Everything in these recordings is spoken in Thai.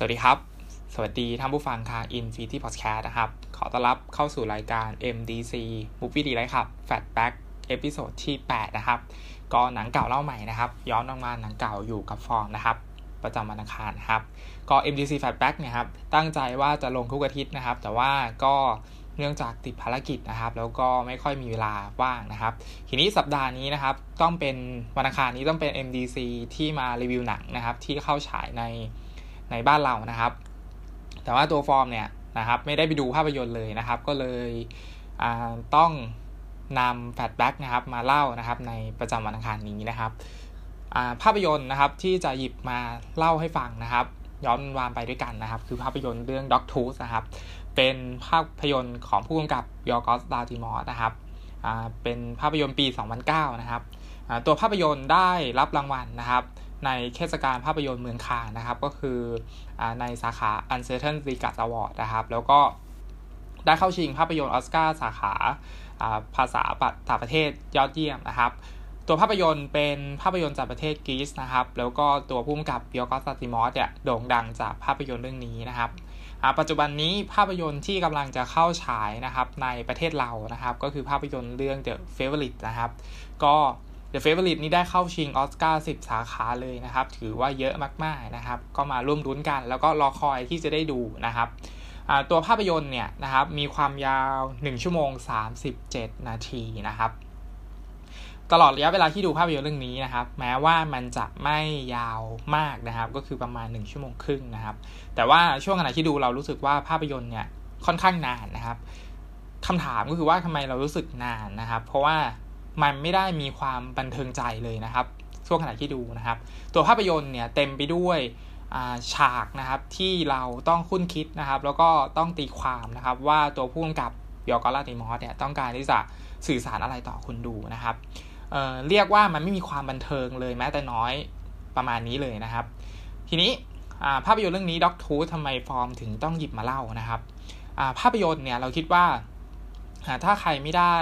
สวัสดีครับ สวัสดีท่านผู้ฟังค่ะ Infinity Podcast นะครับ ขอต้อนรับเข้าสู่รายการ MDC Movie ดีไรครับ Flashback episode ที่ 8 นะครับ ก็หนังเก่าเล่าใหม่นะครับ ย้อนมาหนังเก่าอยู่กับฟอร์มนะครับ ประจำวันอังคารครับ ก็ MDC Fatback เนี่ยครับ ตั้งใจว่าจะลงทุกอาทิตย์นะครับ แต่ว่าก็เนื่องจากติดภารกิจนะครับ แล้วก็ไม่ค่อยมีเวลาว่างนะครับ ทีนี้สัปดาห์นี้นะครับ ต้องเป็นวันอังคารนี้ต้องเป็น MDC ที่มารีวิวหนังนะครับ ที่เข้าฉายใน ในบ้านเรานะครับ แต่ว่าตัวฟอร์มเนี่ยนะครับไม่ได้ไปดูภาพยนตร์เลยนะครับ ก็เลยต้องนำ Flashback นะครับมาเล่านะครับในประจำวันอังคารนี้นะครับภาพยนตร์นะครับที่จะหยิบมาเล่าให้ฟังนะครับ ย้อนวานไปด้วยกันนะครับ คือภาพยนตร์เรื่อง Dogtooth นะครับ เป็นภาพยนตร์ของผู้กำกับยอร์กอส ลานติมอสนะครับเป็นภาพยนตร์ปี 2009 นะครับตัวภาพยนตร์ได้รับรางวัลนะครับ ในเทศกาลภาพยนตร์เมืองคานนะครับ ก็คืออในสาขา Uncertain Regard Award นะครับ แล้วก็ได้เข้าชิงภาพยนตร์ออสการ์สาขาภาษาต่างประเทศยอดเยี่ยมนะครับ ตัวภาพยนตร์เป็นภาพยนตร์จากประเทศกรีซนะครับ แล้วก็ตัวผู้กำกับบิออกอสตาติมอสเนี่ยโด่งดังจากภาพยนตร์เรื่องนี้นะครับปัจจุบันนี้ภาพยนตร์ที่กำลังจะเข้าฉายนะครับในประเทศเรานะครับ ก็คือภาพยนตร์เรื่อง The Favorite นะครับ ก็ The Favorite นี้ได้เข้าชิงออสการ์10 สาขาเลยนะครับ ถือว่าเยอะมากๆนะครับ ก็มาร่วมรุ้นกัน แล้วก็รอคอยที่จะได้ดูนะครับตัวภาพยนตร์เนี่ยนะครับมีความยาว 1 ชั่วโมง 37 นาทีนะครับ ตลอดระยะเวลาที่ดูภาพยนตร์เรื่องนี้นะครับ แม้ว่ามันจะไม่ยาวมากนะครับ ก็คือประมาณ 1 ชั่วโมงครึ่งนะครับ แต่ว่าช่วงขณะที่ดูเรารู้สึกว่าภาพยนตร์เนี่ยค่อนข้างนานนะครับคำถามก็คือว่าทำไมเรารู้สึกนานนะครับ เพราะว่า มันไม่ได้มีความบันเทิงใจเลยนะครับ ช่วงขณะที่ดูนะครับ ตัวภาพยนตร์เนี่ยเต็มไปด้วยฉากนะครับที่เราต้องคุ้นคิดนะครับ แล้วก็ต้องตีความนะครับ ว่าตัวผู้กำกับยอกอลาติมอสเนี่ยต้องการที่จะสื่อสารอะไรต่อคนดูนะครับเเรียกว่ามันไม่มีความบันเทิงเลยแม้แต่น้อยประมาณนี้เลยนะครับ ทีนี้ภาพยนตร์เรื่องนี้ด็อกทูทำไมฟอร์มถึงต้องหยิบมาเล่านะครับภาพยนตร์เนี่ยเราคิดว่า ถ้าใครไม่ได้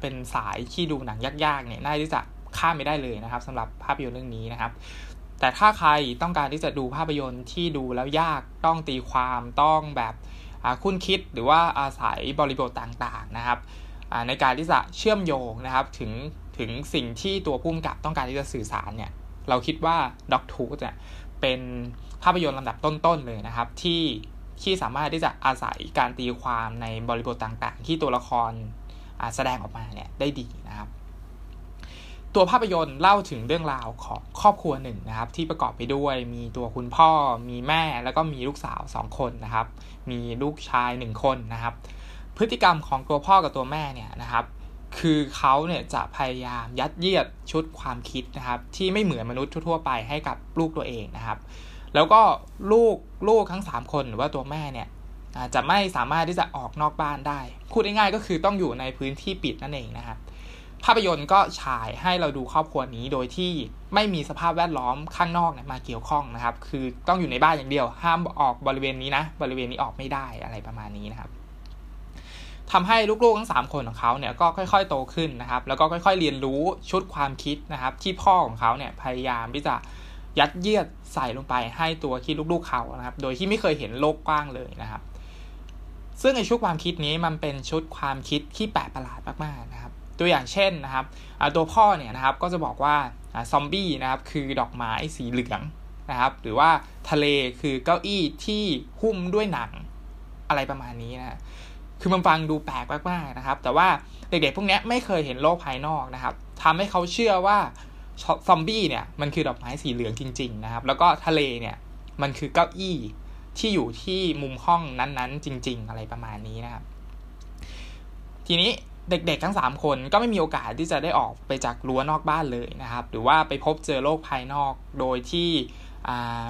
เป็นสายที่ดูหนังยากๆเนี่ยน่าที่จะข้ามไม่ได้เลยนะครับสำหรับภาพยนตร์เรื่องนี้นะครับ แต่ถ้าใครต้องการที่จะดูภาพยนตร์ที่ดูแล้วยากต้องตีความต้องแบบคุ้นคิดหรือว่าอาศัยบริบทต่างๆนะครับในการที่จะเชื่อมโยงนะครับถึงถึงสิ่งที่ตัวผู้กำกับต้องการที่จะสื่อสารเนี่ยเราคิดว่าด็อกทูธเนี่ยเป็นภาพยนตร์ลำดับต้นๆเลยนะครับที่ ที่สามารถที่จะอาศัยการตีความในบริบทต่างๆ ที่ตัวละครแสดงออกมาเนี่ยได้ดีนะครับ ตัวภาพยนตร์เล่าถึงเรื่องราวของครอบครัวหนึ่งนะครับ ที่ประกอบไปด้วยมีตัวคุณพ่อ มีแม่แล้วก็มีลูกสาวสองคนนะครับ มีลูกชายหนึ่งคนนะครับ พฤติกรรมของตัวพ่อกับตัวแม่เนี่ยนะครับคือเขาเนี่ยจะพยายามยัดเยียดชุดความคิดนะครับ ที่ไม่เหมือนมนุษย์ทั่วไปให้กับลูกตัวเองนะครับ แล้วก็ลูกลูกทั้ง 3 คนหรือว่าตัวแม่เนี่ยจะไม่สามารถที่จะออกนอกบ้านได้พูดง่ายๆก็คือต้องอยู่ในพื้นที่ปิดนั่นเองนะครับภาพยนตร์ก็ฉายให้เราดูครอบครัวนี้โดยที่ไม่มีสภาพแวดล้อมข้างนอกมาเกี่ยวข้องนะครับ คือต้องอยู่ในบ้านอย่างเดียว ห้ามออกบริเวณนี้นะ บริเวณนี้ออกไม่ได้อะไรประมาณนี้นะครับทำให้ลูกๆทั้ง 3 คนของเขาเนี่ยก็ค่อย ๆ โตขึ้นนะครับ แล้วก็ค่อย ๆ เรียนรู้ชุดความคิดนะครับ ที่พ่อของเขาเนี่ยพยายามที่จะ ยัดเยียดใส่ลงไปให้ตัวคิดลูกๆเขานะครับ โดยที่ไม่เคยเห็นโลกกว้างเลยนะครับ ซึ่งในชุดความคิดนี้มันเป็นชุดความคิดที่แปลกประหลาดมากๆนะครับ ตัวอย่างเช่นนะครับตัวพ่อเนี่ยนะครับก็จะบอกว่าซอมบี้นะครับคือดอกไม้สีเหลืองนะครับ หรือว่าทะเลคือเก้าอี้ที่หุ้มด้วยหนังอะไรประมาณนี้นะคือมันฟังดูแปลกมากๆนะครับ แต่ว่าเด็กๆพวกนี้ไม่เคยเห็นโลกภายนอกนะครับทำให้เขาเชื่อว่า ซอมบี้เนี่ยมันคือดอกไม้สีเหลืองจริง ๆ นะครับ แล้วก็ทะเลเนี่ยมันคือเก้าอี้ที่อยู่ที่มุมห้องนั้นๆ จริง ๆ อะไรประมาณนี้นะครับ ทีนี้เด็กๆทั้งสามคนก็ไม่มีโอกาสที่จะได้ออกไปจากรั้วนอกบ้านเลยนะครับ หรือว่าไปพบเจอโลกภายนอกโดยที่อ่า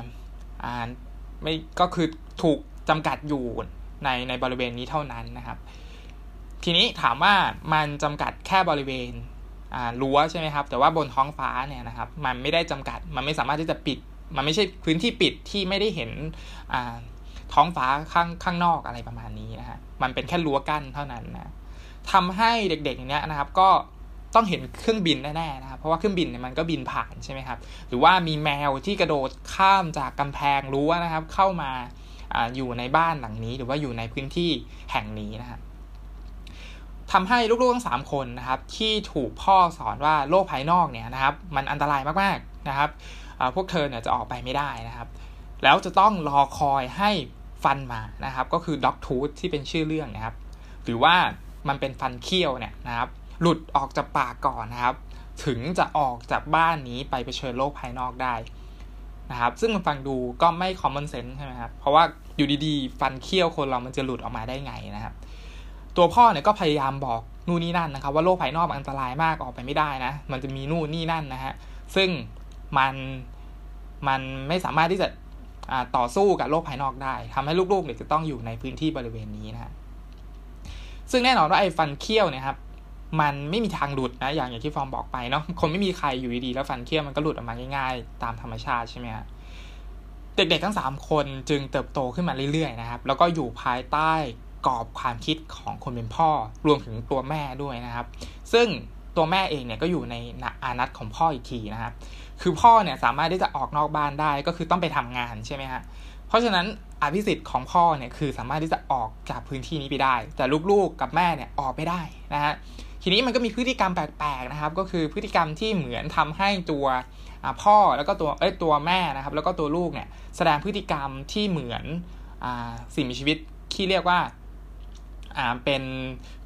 อ่าไม่ก็คือถูกจำกัดอยู่ในในบริเวณนี้เท่านั้นนะครับ ทีนี้ถามว่ามันจำกัดแค่บริเวณ รั้วใช่ไหมครับ แต่ว่าบนท้องฟ้าเนี่ยนะครับ มันไม่ได้จำกัด มันไม่สามารถที่จะปิด มันไม่ใช่พื้นที่ปิดที่ไม่ได้เห็นท้องฟ้าข้างข้างนอกอะไรประมาณนี้นะฮะ มันเป็นแค่รั้วกั้นเท่านั้นนะทำให้เด็กๆเนี้ยนะครับ ก็ต้องเห็นเครื่องบินแน่ๆนะครับ เพราะว่าเครื่องบินเนี่ยมันก็บินผ่านใช่ไหมครับ หรือว่ามีแมวที่กระโดดข้ามจากกำแพงรั้วนะครับ เข้ามาออยู่ในบ้านหลังนี้ หรือว่าอยู่ในพื้นที่แห่งนี้นะครับ ทำให้ลูกๆทั้งสามคนนะครับที่ถูกพ่อสอนว่าโลกภายนอกเนี่ยนะครับมันอันตรายมากๆนะครับพวกเธอเนี่ยจะออกไปไม่ได้นะครับ แล้วจะต้องรอคอยให้ฟันมานะครับ ก็คือด็อกทูธที่เป็นชื่อเรื่องนะครับ หรือว่ามันเป็นฟันเคี้ยวเนี่ยนะครับ หลุดออกจากปากก่อนนะครับ ถึงจะออกจากบ้านนี้ไปเผชิญโลกภายนอกได้นะครับ ซึ่งมันฟังดูก็ไม่คอมมอนเซนส์ใช่ไหมครับเพราะว่าอยู่ดีๆ ฟันเคี้ยวคนเรามันจะหลุดออกมาได้ไงนะครับ ตัวพ่อเนี่ยก็พยายามบอกนู่นนี่นั่นนะครับ ว่าโลกภายนอกมันอันตรายมากออกไปไม่ได้นะ มันจะมีนู่นนี่นั่นนะฮะซึ่งมันมันไม่สามารถที่จะต่อสู้กับโลกภายนอกได้ทำให้ลูกๆเนี่ยจะต้องอยู่ในพื้นที่บริเวณนี้นะฮะซึ่งแน่นอนว่าไอ้ฟันเคี้ยวเนี่ยครับมันไม่มีทางหลุดนะอย่างอย่างที่ฟอร์มบอกไปเนาะคงไม่มีใครอยู่ดีๆแล้วฟันเคี้ยวมันก็หลุดออกมาง่ายๆ ตามธรรมชาติใช่ไหมฮะเด็กๆทั้งสามคนจึงเติบโตขึ้นมาเรื่อยๆนะครับ แล้วก็อยู่ภายใต้ กรอบความคิดของคนเป็นพ่อรวมถึงตัวแม่ด้วยนะครับ ซึ่งตัวแม่เองเนี่ยก็อยู่ในอานัตของพ่ออีกทีนะครับ คือพ่อเนี่ยสามารถที่จะออกนอกบ้านได้ก็คือต้องไปทำงานใช่ไหมฮะเพราะฉะนั้นอภิสิทธิ์ของพ่อเนี่ยคือสามารถที่จะออกจากพื้นที่นี้ไปได้ แต่ลูกๆกับแม่เนี่ยออกไม่ได้นะฮะทีนี้มันก็มีพฤติกรรมแปลกๆนะครับ ก็คือพฤติกรรมที่เหมือนทำให้ตัวพ่อแล้วก็ตัวเอ้ยตัวแม่นะครับ แล้วก็ตัวลูกเนี่ยแสดงพฤติกรรมที่เหมือนอสิ่งมีชีวิตที่เรียกว่า อ่าเป็น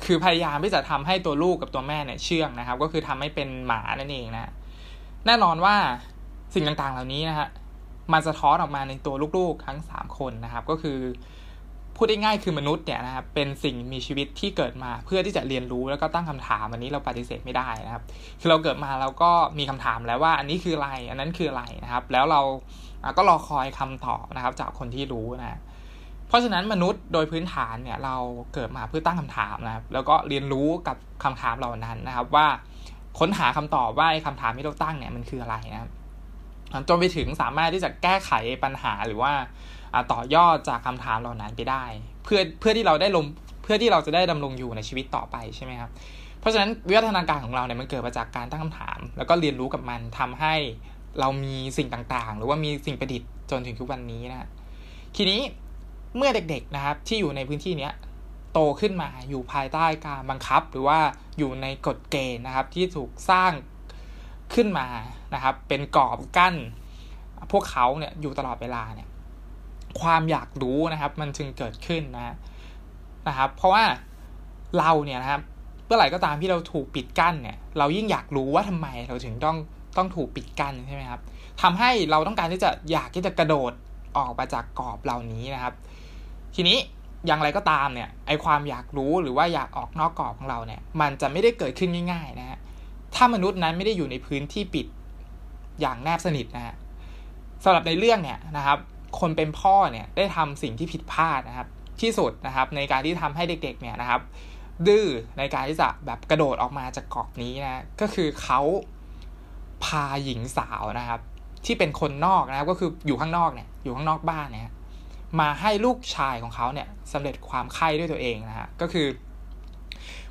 คือพยายามที่จะทำให้ตัวลูกกับตัวแม่เนี่ยเชื่องนะครับ ก็คือทำให้เป็นหมานั่นเองนะแน่นอนว่าสิ่งต่างๆเหล่านี้นะฮะมันสะท้อนออกมาในตัวลูกๆทั้งสามคนนะครับ ก็คือ พูดได้ง่ายคือมนุษย์เนี่ยนะครับเป็นสิ่งมีชีวิตที่เกิดมาเพื่อที่จะเรียนรู้แล้วก็ตั้งคำถามอันนี้เราปฏิเสธไม่ได้นะครับ คือเราเกิดมาเราก็มีคำถามแล้วว่า อันนี้คืออะไร อันนั้นคืออะไรนะครับ แล้วเราก็รอคอยคำตอบนะครับ จากคนที่รู้นะ เพราะฉะนั้นมนุษย์โดยพื้นฐานเนี่ยเราเกิดมาเพื่อตั้งคำถามนะครับ แล้วก็เรียนรู้กับคำถามเหล่านั้นนะครับ ว่าค้นหาคำตอบว่าคำถามที่เราตั้งเนี่ยมันคืออะไรนะครับจนไปถึงสามารถที่จะแก้ไขปัญหาหรือว่าต่อยอดจากคำถามเหล่านั้นไปได้ เพื่อเพื่อที่เราได้ลงเพื่อที่เราจะได้ดำรงอยู่ในชีวิตต่อไปใช่ไหมครับเพราะฉะนั้นวิวัฒนาการของเราเนี่ยมันเกิดมาจากการตั้งคำถาม แล้วก็เรียนรู้กับมันทำให้เรามีสิ่งต่างๆ หรือว่ามีสิ่งประดิษฐ์จนถึงทุกวันนี้นะทีนี้ เมื่อเด็กๆนะครับที่อยู่ในพื้นที่เนี้ยโตขึ้นมาอยู่ภายใต้การบังคับ หรือว่าอยู่ในกฎเกณฑ์นะครับ ที่ถูกสร้างขึ้นมานะครับ เป็นกรอบกั้น พวกเขาเนี่ยอยู่ตลอดเวลาเนี่ย ความอยากรู้นะครับ มันจึงเกิดขึ้นนะนะครับ เพราะว่าเราเนี่ยนะครับเมื่อไหร่ก็ตามที่เราถูกปิดกั้นเนี่ย เรายิ่งอยากรู้ว่าทำไมเราถึงต้องต้องถูกปิดกั้นใช่ไหมครับทำให้เราต้องการที่จะอยากที่จะกระโดดออกมาจากกรอบเหล่านี้นะครับ ทีนี้อย่างไรก็ตามเนี่ยไอความอยากรู้หรือว่าอยากออกนอกกรอบของเราเนี่ยมันจะไม่ได้เกิดขึ้นง่ายๆนะฮะถ้ามนุษย์นั้นไม่ได้อยู่ในพื้นที่ปิดอย่างแนบสนิทนะฮะสำหรับในเรื่องเนี่ยนะครับ คนเป็นพ่อเนี่ยได้ทำสิ่งที่ผิดพลาดนะครับ ที่สุดนะครับในการที่ทำให้เด็กๆเนี่ยนะครับ ดื้อในการที่จะแบบกระโดดออกมาจากกรอบนี้นะก็คือเขาพาหญิงสาวนะครับ ที่เป็นคนนอกนะครับ ก็คืออยู่ข้างนอกเนี่ยอยู่ข้างนอกบ้านเนี่ย มาให้ลูกชายของเขาเนี่ยสำเร็จความไข้ด้วยตัวเองนะฮะก็คือ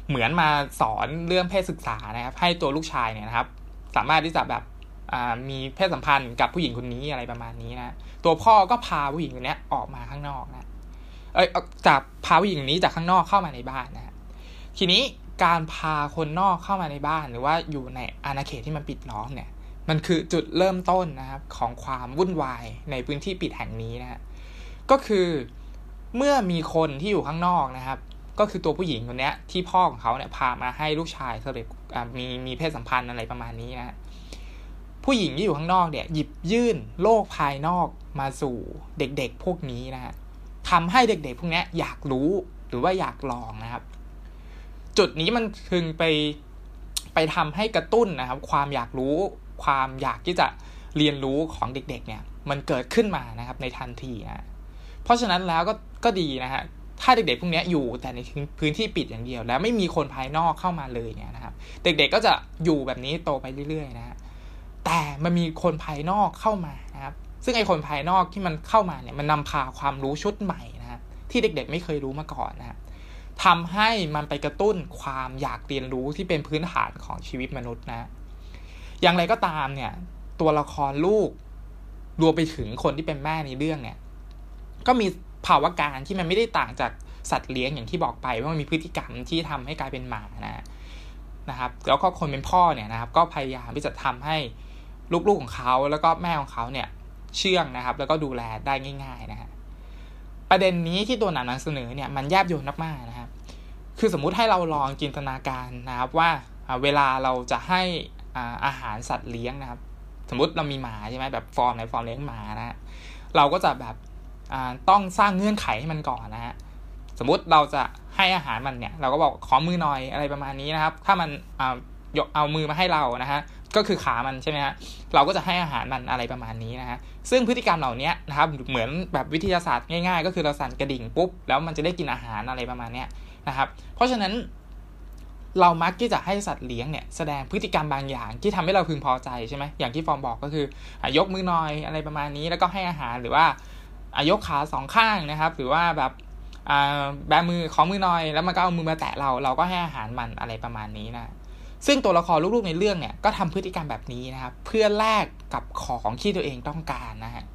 เหมือนมาสอนเรื่องเพศศึกษานะครับ ให้ตัวลูกชายเนี่ยนะครับ สามารถที่จะแบบมีเพศสัมพันธ์กับผู้หญิงคนนี้อะไรประมาณนี้นะตัวพ่อก็พาผู้หญิงคนนี้ออกมาข้างนอกนะเอ้ยจากพาผู้หญิงนี้จากข้างนอกเข้ามาในบ้านนะทีนี้การพาคนนอกเข้ามาในบ้าน หรือว่าอยู่ในอาณาเขตที่มันปิดล้อมเนี่ย มันคือจุดเริ่มต้นนะครับของความวุ่นวายในพื้นที่ปิดแห่งนี้นะ ก็คือเมื่อมีคนที่อยู่ข้างนอกนะครับ ก็คือตัวผู้หญิงคนนี้ที่พ่อของเขาเนี่ยพามาให้ลูกชายเร็จมีมีเพศสัมพันธ์อะไรประมาณนี้นะผู้หญิงที่อยู่ข้างนอกเนี่ยหยิบยื่นโลกภายนอกมาสู่เด็กๆพวกนี้นะฮะทำให้เด็กๆ พวกนี้อยากรู้หรือว่าอยากลองนะครับ จุดนี้มันคึงไปไปทำให้กระตุ้นนะครับ ความอยากรู้ ความอยากที่จะเรียนรู้ของเด็กๆ เนี่ย มันเกิดขึ้นมานะครับในทันทีนะ เพราะฉะนั้นแล้วก็ก็ดีนะฮะถ้าเด็กๆพวกนี้อยู่แต่ในพื้นที่ปิดอย่างเดียว แล้วไม่มีคนภายนอกเข้ามาเลยเนี่ยนะครับ เด็กๆก็จะอยู่แบบนี้โตไปเรื่อยๆนะฮะแต่มันมีคนภายนอกเข้ามานะครับ ซึ่งไอ้คนภายนอกที่มันเข้ามาเนี่ยมันนำพาความรู้ชุดใหม่นะที่เด็กๆไม่เคยรู้มาก่อนนะครับทำให้มันไปกระตุ้นความอยากเรียนรู้ที่เป็นพื้นฐานของชีวิตมนุษย์นะ อย่างไรก็ตามเนี่ย ตัวละครลูกรวมไปถึงคนที่เป็นแม่ในเรื่องเนี่ย ก็มีภาวะการที่มันไม่ได้ต่างจากสัตว์เลี้ยงอย่างที่บอกไปว่ามันมีพฤติกรรมที่ทำให้กลายเป็นหมานะนะครับแล้วก็คนเป็นพ่อเนี่ยนะครับ ก็พยายามที่จะทำให้ลูกๆของเขาแล้วก็แม่ของเขาเนี่ยเชื่องนะครับ แล้วก็ดูแลได้ง่าย ๆนะฮะประเด็นนี้ที่ตัวหนังนำเสนอเนี่ยมันแยบยลมากๆนะครับ คือสมมุติให้เราลองจินตนาการนะครับว่าเวลาเราจะให้อาหารสัตว์เลี้ยงนะครับ สมมติเรามีหมาใช่ไหมแบบฟอร์มในฟอร์มเลี้ยงหมานะเราก็จะแบบ ต้องสร้างเงื่อนไขให้มันก่อนนะฮะสมมุติเราจะให้อาหารมันเนี่ย เราก็บอกขอมือหน่อยอะไรประมาณนี้นะครับ ถ้ามันยกเอามือมาให้เรานะฮะก็คือขามันใช่ไหมฮะเราก็จะให้อาหารมันอะไรประมาณนี้นะฮะซึ่งพฤติกรรมเหล่านี้นะครับเหมือนแบบวิทยาศาสตร์ง่ายๆ ก็คือเราสั่นกระดิ่งปุ๊บแล้วมันจะได้กินอาหารอะไรประมาณนี้นะครับ เพราะฉะนั้นเรามักที่จะให้สัตว์เลี้ยงเนี่ยแสดงพฤติกรรมบางอย่างที่ทำให้เราพึงพอใจใช่ไหมอย่างที่ฟอร์มบอกก็คือยกมือหน่อยอะไรประมาณนี้แล้วก็ให้อาหารหรือว่า ยกขาสองข้างนะครับ หรือว่าแบบแบมือของมือหน่อย แล้วมันก็เอามือมาแตะเรา เราก็ให้อาหารมันอะไรประมาณนี้นะ ซึ่งตัวละครลูกๆในเรื่องเนี่ยก็ทำพฤติกรรมแบบนี้นะครับ เพื่อแลกกับของที่ตัวเองต้องการนะฮะ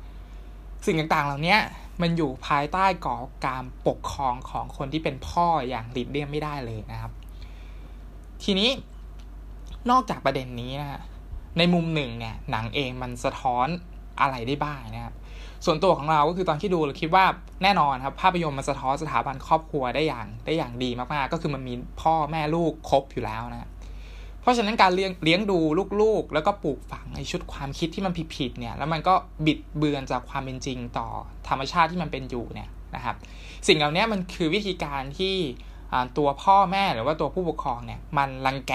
สิ่งต่างๆเหล่านี้มันอยู่ภายใต้กอการปกครองของคนที่เป็นพ่ออย่างหลีกเลี่ยงไม่ได้เลยนะครับ ทีนี้นอกจากประเด็นนี้นะฮะในมุมหนึ่งเนี่ยหนังเองมันสะท้อนอะไรได้บ้างนะครับ ส่วนตัวของเราก็คือตอนที่ดูเราคิดว่าแน่นอนครับภาพยนตร์มันสะท้อนสถาบันครอบครัวได้อย่างได้อย่างดีมากๆ ก็คือมันมีพ่อแม่ลูกครบอยู่แล้วนะเพราะฉะนั้นการเลี้ยงเลี้ยงดูลูกๆ แล้วก็ปลูกฝังในชุดความคิดที่มันผิดๆเนี่ยแล้วมันก็บิดเบือนจากความเป็นจริงต่อธรรมชาติที่มันเป็นอยู่เนี่ยนะครับสิ่งเหล่านี้มันคือวิธีการที่ตัวพ่อแม่หรือว่าตัวผู้ปกครองเนี่ยมันรังแก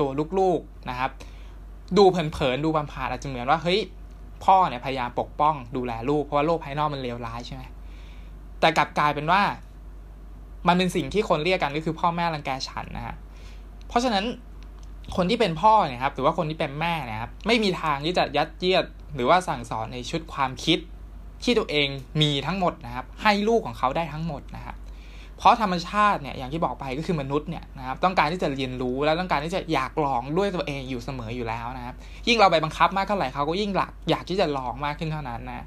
ตัวลูกๆนะครับ ดูเผินๆดูบำพาอาจจะเหมือนว่าเฮ้ย พ่อเนี่ยพยายามปกป้องดูแลลูกเพราะว่าโลกภายนอกมันเลวร้ายใช่ไหมแต่กลับกลายเป็นว่า มันเป็นสิ่งที่คนเรียกกันก็คือพ่อแม่รังแกฉันนะฮะเพราะฉะนั้นคนที่เป็นพ่อเนี่ยครับหรือว่าคนที่เป็นแม่นะครับไม่มีทางที่จะยัดเยียด หรือว่าสั่งสอนในชุดความคิดที่ตัวเองมีทั้งหมดนะครับ ให้ลูกของเขาได้ทั้งหมดนะครับ เพราะธรรมชาติเนี่ยอย่างที่บอกไปก็คือมนุษย์เนี่ยนะครับต้องการที่จะเรียนรู้แล้วต้องการที่จะอยากลองด้วยตัวเองอยู่เสมออยู่แล้วนะครับ ยิ่งเราไปบังคับมากเท่าไหร่เขาก็ยิ่งหลักอยากที่จะลองมากขึ้นเท่านั้นนะ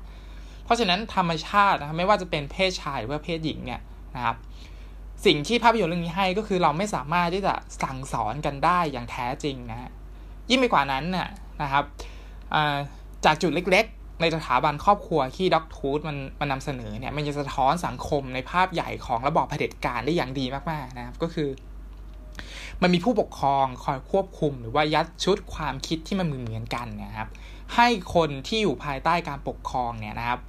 เพราะฉะนั้นธรรมชาตินะไม่ว่าจะเป็นเพศชายหรือว่าเพศหญิงเนี่ยนะครับสิ่งที่ภาพยนตร์เรื่องนี้ให้ก็คือเราไม่สามารถที่จะสั่งสอนกันได้อย่างแท้จริงนะยิ่งไปกว่านั้นน่ยนะครับจากจุดเล็ก ในสถาบันครอบครัวที่ด็อกทูธมันมันนำเสนอเนี่ยมันจะสะท้อนสังคมในภาพใหญ่ของระบอบเผด็จการได้อย่างดีมากๆนะครับ ก็คือ มันมีผู้ปกครองคอยควบคุม หรือว่ายัดชุดความคิดที่มันเหมือนกันนะครับ ให้คนที่อยู่ภายใต้การปกครองเนี่ยนะครับ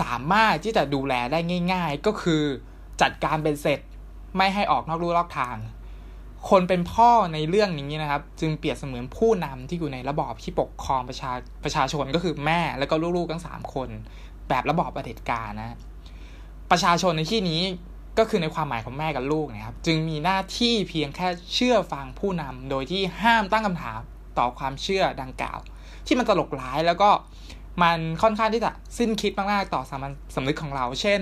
สามารถที่จะดูแลได้ง่าย ๆ ก็คือจัดการเป็นเสร็จไม่ให้ออกนอกลู่นอกทาง คนเป็นพ่อในเรื่องนี้นะครับ จึงเปรียบเสมือนผู้นำที่อยู่ในระบอบที่ปกครองประชาประชาชนก็คือแม่แล้วก็ลูกๆทั้งสามคน แบบระบอบประเด็จการนะ ประชาชนในที่นี้ก็คือในความหมายของแม่กับลูกนะครับ จึงมีหน้าที่เพียงแค่เชื่อฟังผู้นำโดยที่ห้ามตั้งคำถามต่อความเชื่อดังกล่าว ที่มันตลกร้ายแล้วก็มันค่อนข้างที่จะสิ้นคิดมากๆต่อสามัญสำนึกของเรา เช่น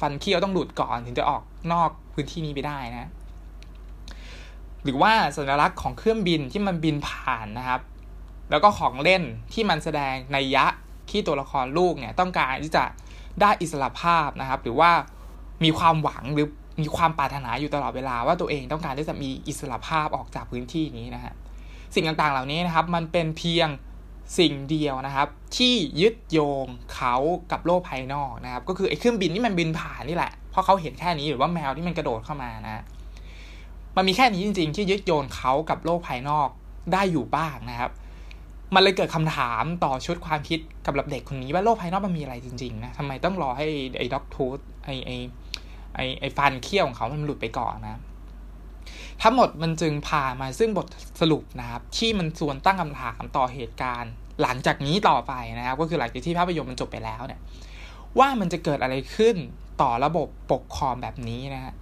ฟันเคี้ยวต้องหลุดก่อนถึงจะออกนอกพื้นที่นี้ไปได้นะ หรือว่าสัญลักษณ์ของเครื่องบินที่มันบินผ่านนะครับ แล้วก็ของเล่นที่มันแสดงในยะที่ตัวละครลูกเนี่ยต้องการที่จะได้อิสระภาพนะครับ หรือว่ามีความหวังหรือมีความปรารถนาอยู่ตลอดเวลาว่าตัวเองต้องการที่จะมีอิสระภาพออกจากพื้นที่นี้นะฮะสิ่งต่างๆเหล่านี้นะครับมันเป็นเพียงสิ่งเดียวนะครับ ที่ยึดโยงเขากับโลกภายนอกนะครับ ก็คือไอ้เครื่องบินที่มันบินผ่านนี่แหละเพราะเขาเห็นแค่นี้หรือว่าแมวที่มันกระโดดเข้ามานะ มันมีแค่นี้จริง ๆ ที่ยึดโยนเขากับโลกภายนอกได้อยู่บ้างนะครับ มันเลยเกิดคำถามต่อชุดความคิดกับเด็กคนนี้ว่าโลกภายนอกมันมีอะไรจริงๆนะทำไมต้องรอให้ไอ้ด็อกทูธไอ้ไอ้ไอ้ไอ้ฟันเขี้ยวของเขามันหลุดไปก่อนนะ ทั้งหมดมันจึงพามาซึ่งบทสรุปนะครับ ที่มันส่วนตั้งคำถามต่อเหตุการณ์ หลังจากนี้ต่อไปนะครับก็คือหลังจากที่ภาพยนตร์มันจบไปแล้วเนี่ย ว่ามันจะเกิดอะไรขึ้นต่อระบบปกครองแบบนี้นะฮะ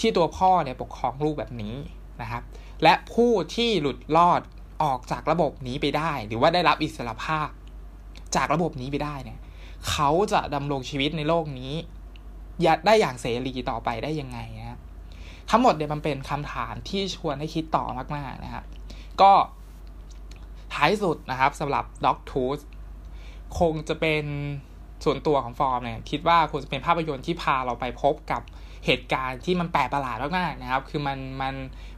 ที่ตัวพ่อเนี่ยปกครองลูกแบบนี้นะครับ และผู้ที่หลุดรอดออกจากระบบนี้ไปได้ หรือว่าได้รับอิสรภาพ จากระบบนี้ไปได้เนี่ยเขาจะดำรงชีวิตในโลกนี้ยได้อย่างเสรีต่อไปได้ยังไงนะครับทั้งหมดเนี่ยมันเป็นคำถามที่ชวนให้คิดต่อมากๆนะครับ ก็ท้ายสุดนะครับสำหรับ Dog t o o t คงจะเป็นส่วนตัวของฟอร์มเนี่ยคิดว่าคงจะเป็นภาพยนตร์ที่พาเราไปพบกับ เหตุการณ์ที่มันแปลกประหลาดมากๆนะครับ คือมันมัน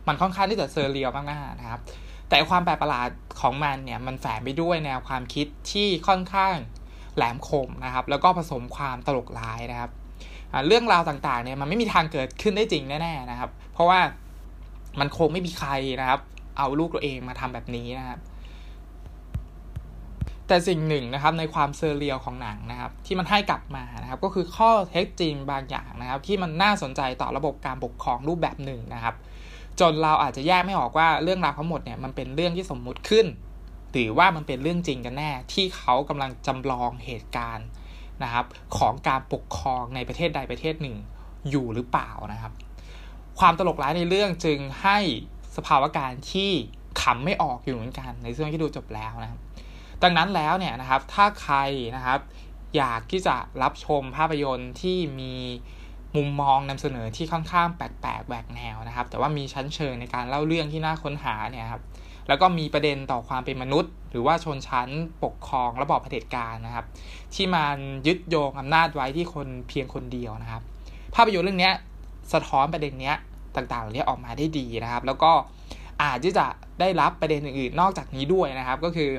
มันค่อนข้างที่จะเซอร์เรียลมากๆนะครับ แต่ความแปลกประหลาดของมันเนี่ยมันแฝงไปด้วยแนวความคิดที่ค่อนข้างแหลมคมนะครับ แล้วก็ผสมความตลกร้ายนะครับเรื่องราวต่างๆเนี่ยมันไม่มีทางเกิดขึ้นได้จริงแน่ๆนะครับ เพราะว่ามันคงไม่มีใครนะครับ เอาลูกตัวเองมาทำแบบนี้นะครับ แต่สิ่งหนึ่งนะครับในความเซอร์เรียลของหนังนะครับที่มันให้กลับมานะครับก็คือข้อเท็จจริงบางอย่างนะครับที่มันน่าสนใจต่อระบบการปกครองรูปแบบหนึ่งนะครับ จนเราอาจจะแยกไม่ออกว่าเรื่องราวทั้งหมดเนี่ยมันเป็นเรื่องที่สมมุติขึ้น หรือว่ามันเป็นเรื่องจริงกันแน่ ที่เขากำลังจำลองเหตุการณ์นะครับของการปกครองในประเทศใดประเทศหนึ่งอยู่หรือเปล่านะครับ ความตลกร้ายในเรื่องจึงให้สภาวะการที่ขำไม่ออกอยู่เหมือนกัน ในช่วงที่ดูจบแล้วนะครับ ดังนั้นแล้วเนี่ยนะครับถ้าใครนะครับอยากที่จะรับชมภาพยนตร์ที่มีมุมมองนำเสนอที่ค่อนข้างแปลกๆแหวกแนวนะครับ แต่ว่ามีชั้นเชิงในการเล่าเรื่องที่น่าค้นหาเนี่ยครับแล้วก็มีประเด็นต่อความเป็นมนุษย์ หรือว่าชนชั้นปกครองระบอบเผด็จการนะครับ ที่มันยึดโยงอำนาจไว้ที่คนเพียงคนเดียวนะครับ ภาพยนตร์เรื่องนี้สะท้อนประเด็นเนี้ยต่างๆเหล่านี้ออกมาได้ดีนะครับ แล้วก็อาจที่จะได้รับประเด็นอื่นๆนอกจากนี้ด้วยนะครับ ก็คือ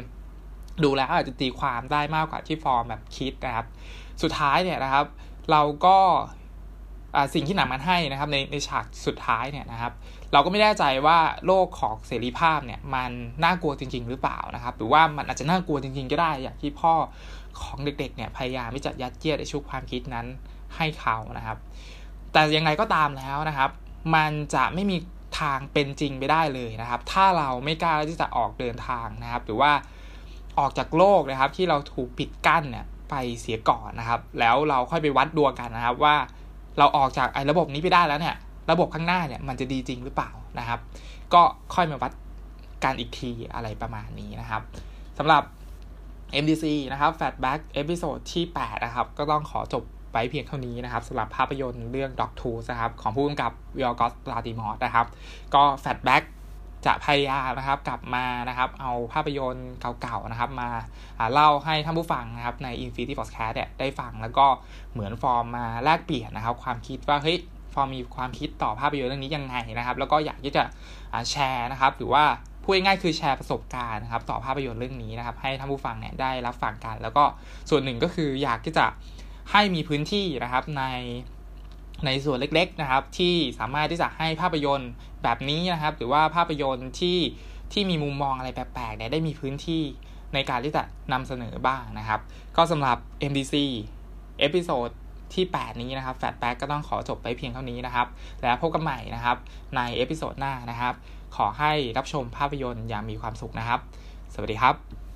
ดูแล้วอาจจะตีความได้มากกว่าที่ฟอร์มแบบคิดนะครับ สุดท้ายเนี่ยนะครับ เราก็สิ่งที่หนังมันให้นะครับในในฉากสุดท้ายเนี่ยนะครับ เราก็ไม่แน่ใจว่าโลกของเสรีภาพเนี่ยมันน่ากลัวจริง ๆ หรือเปล่านะครับ หรือว่ามันอาจจะน่ากลัวจริง ๆ ก็ได้อย่างที่พ่อของเด็กๆเนี่ยพยายามที่จะยัดเยียดในชุกความคิดนั้นให้เขานะครับ แต่ยังไงก็ตามแล้วนะครับ มันจะไม่มีทางเป็นจริงไปได้เลยนะครับ ถ้าเราไม่กล้าที่จะออกเดินทางนะครับ หรือว่า ออกจากโลกนะครับที่เราถูกปิดกั้นเนี่ยไปเสียก่อนนะครับ แล้วเราค่อยไปวัดดวงกันนะครับ ว่าเราออกจากไอ้ระบบนี้ไปได้แล้วเนี่ย ระบบข้างหน้าเนี่ยมันจะดีจริงหรือเปล่านะครับ ก็ค่อยมาวัดกันอีกทีอะไรประมาณนี้นะครับสำหรับ MDC นะครับ Flashback episode ที่ 8 นะครับ ก็ต้องขอจบไปเพียงเท่านี้นะครับสำหรับภาพยนตร์เรื่อง Dog t o o นะครับ ของผู้กำกับยอร์กอสลานติมอสนะครับ ก็ Fatback จะพยายามนะครับกลับมานะครับเอาภาพยนตร์เก่าๆนะครับมาเล่าให้ท่านผู้ฟังนะครับใน Infinity Podcast เนี่ยได้ฟังแล้วก็เหมือนฟอร์มมาแลกเปลี่ยนนะครับ ความคิดว่าเฮ้ยฟอร์มมีความคิดต่อภาพยนตร์เรื่องนี้ยังไงนะครับ แล้วก็อยากที่จะแชร์นะครับ หรือว่าพูดง่ายๆคือแชร์ประสบการณ์นะครับ ต่อภาพยนตร์เรื่องนี้นะครับ ให้ท่านผู้ฟังเนี่ยได้รับฟังกัน แล้วก็ส่วนหนึ่งก็คืออยากที่จะให้มีพื้นที่นะครับใน ในส่วนเล็กๆนะครับ ที่สามารถที่จะให้ภาพยนตร์แบบนี้นะครับ หรือว่าภาพยนตร์ที่ที่มีมุมมองอะไรแปลกๆเนี่ยได้มีพื้นที่ในการที่จะนำเสนอบ้างนะครับ ก็สำหรับ MDC episode ที่ 8 นี้นะครับ Flashback ก็ต้องขอจบไปเพียงเท่านี้นะครับ แล้วพบกันใหม่นะครับ ใน episode หน้านะครับ ขอให้รับชมภาพยนตร์อย่างมีความสุขนะครับ สวัสดีครับ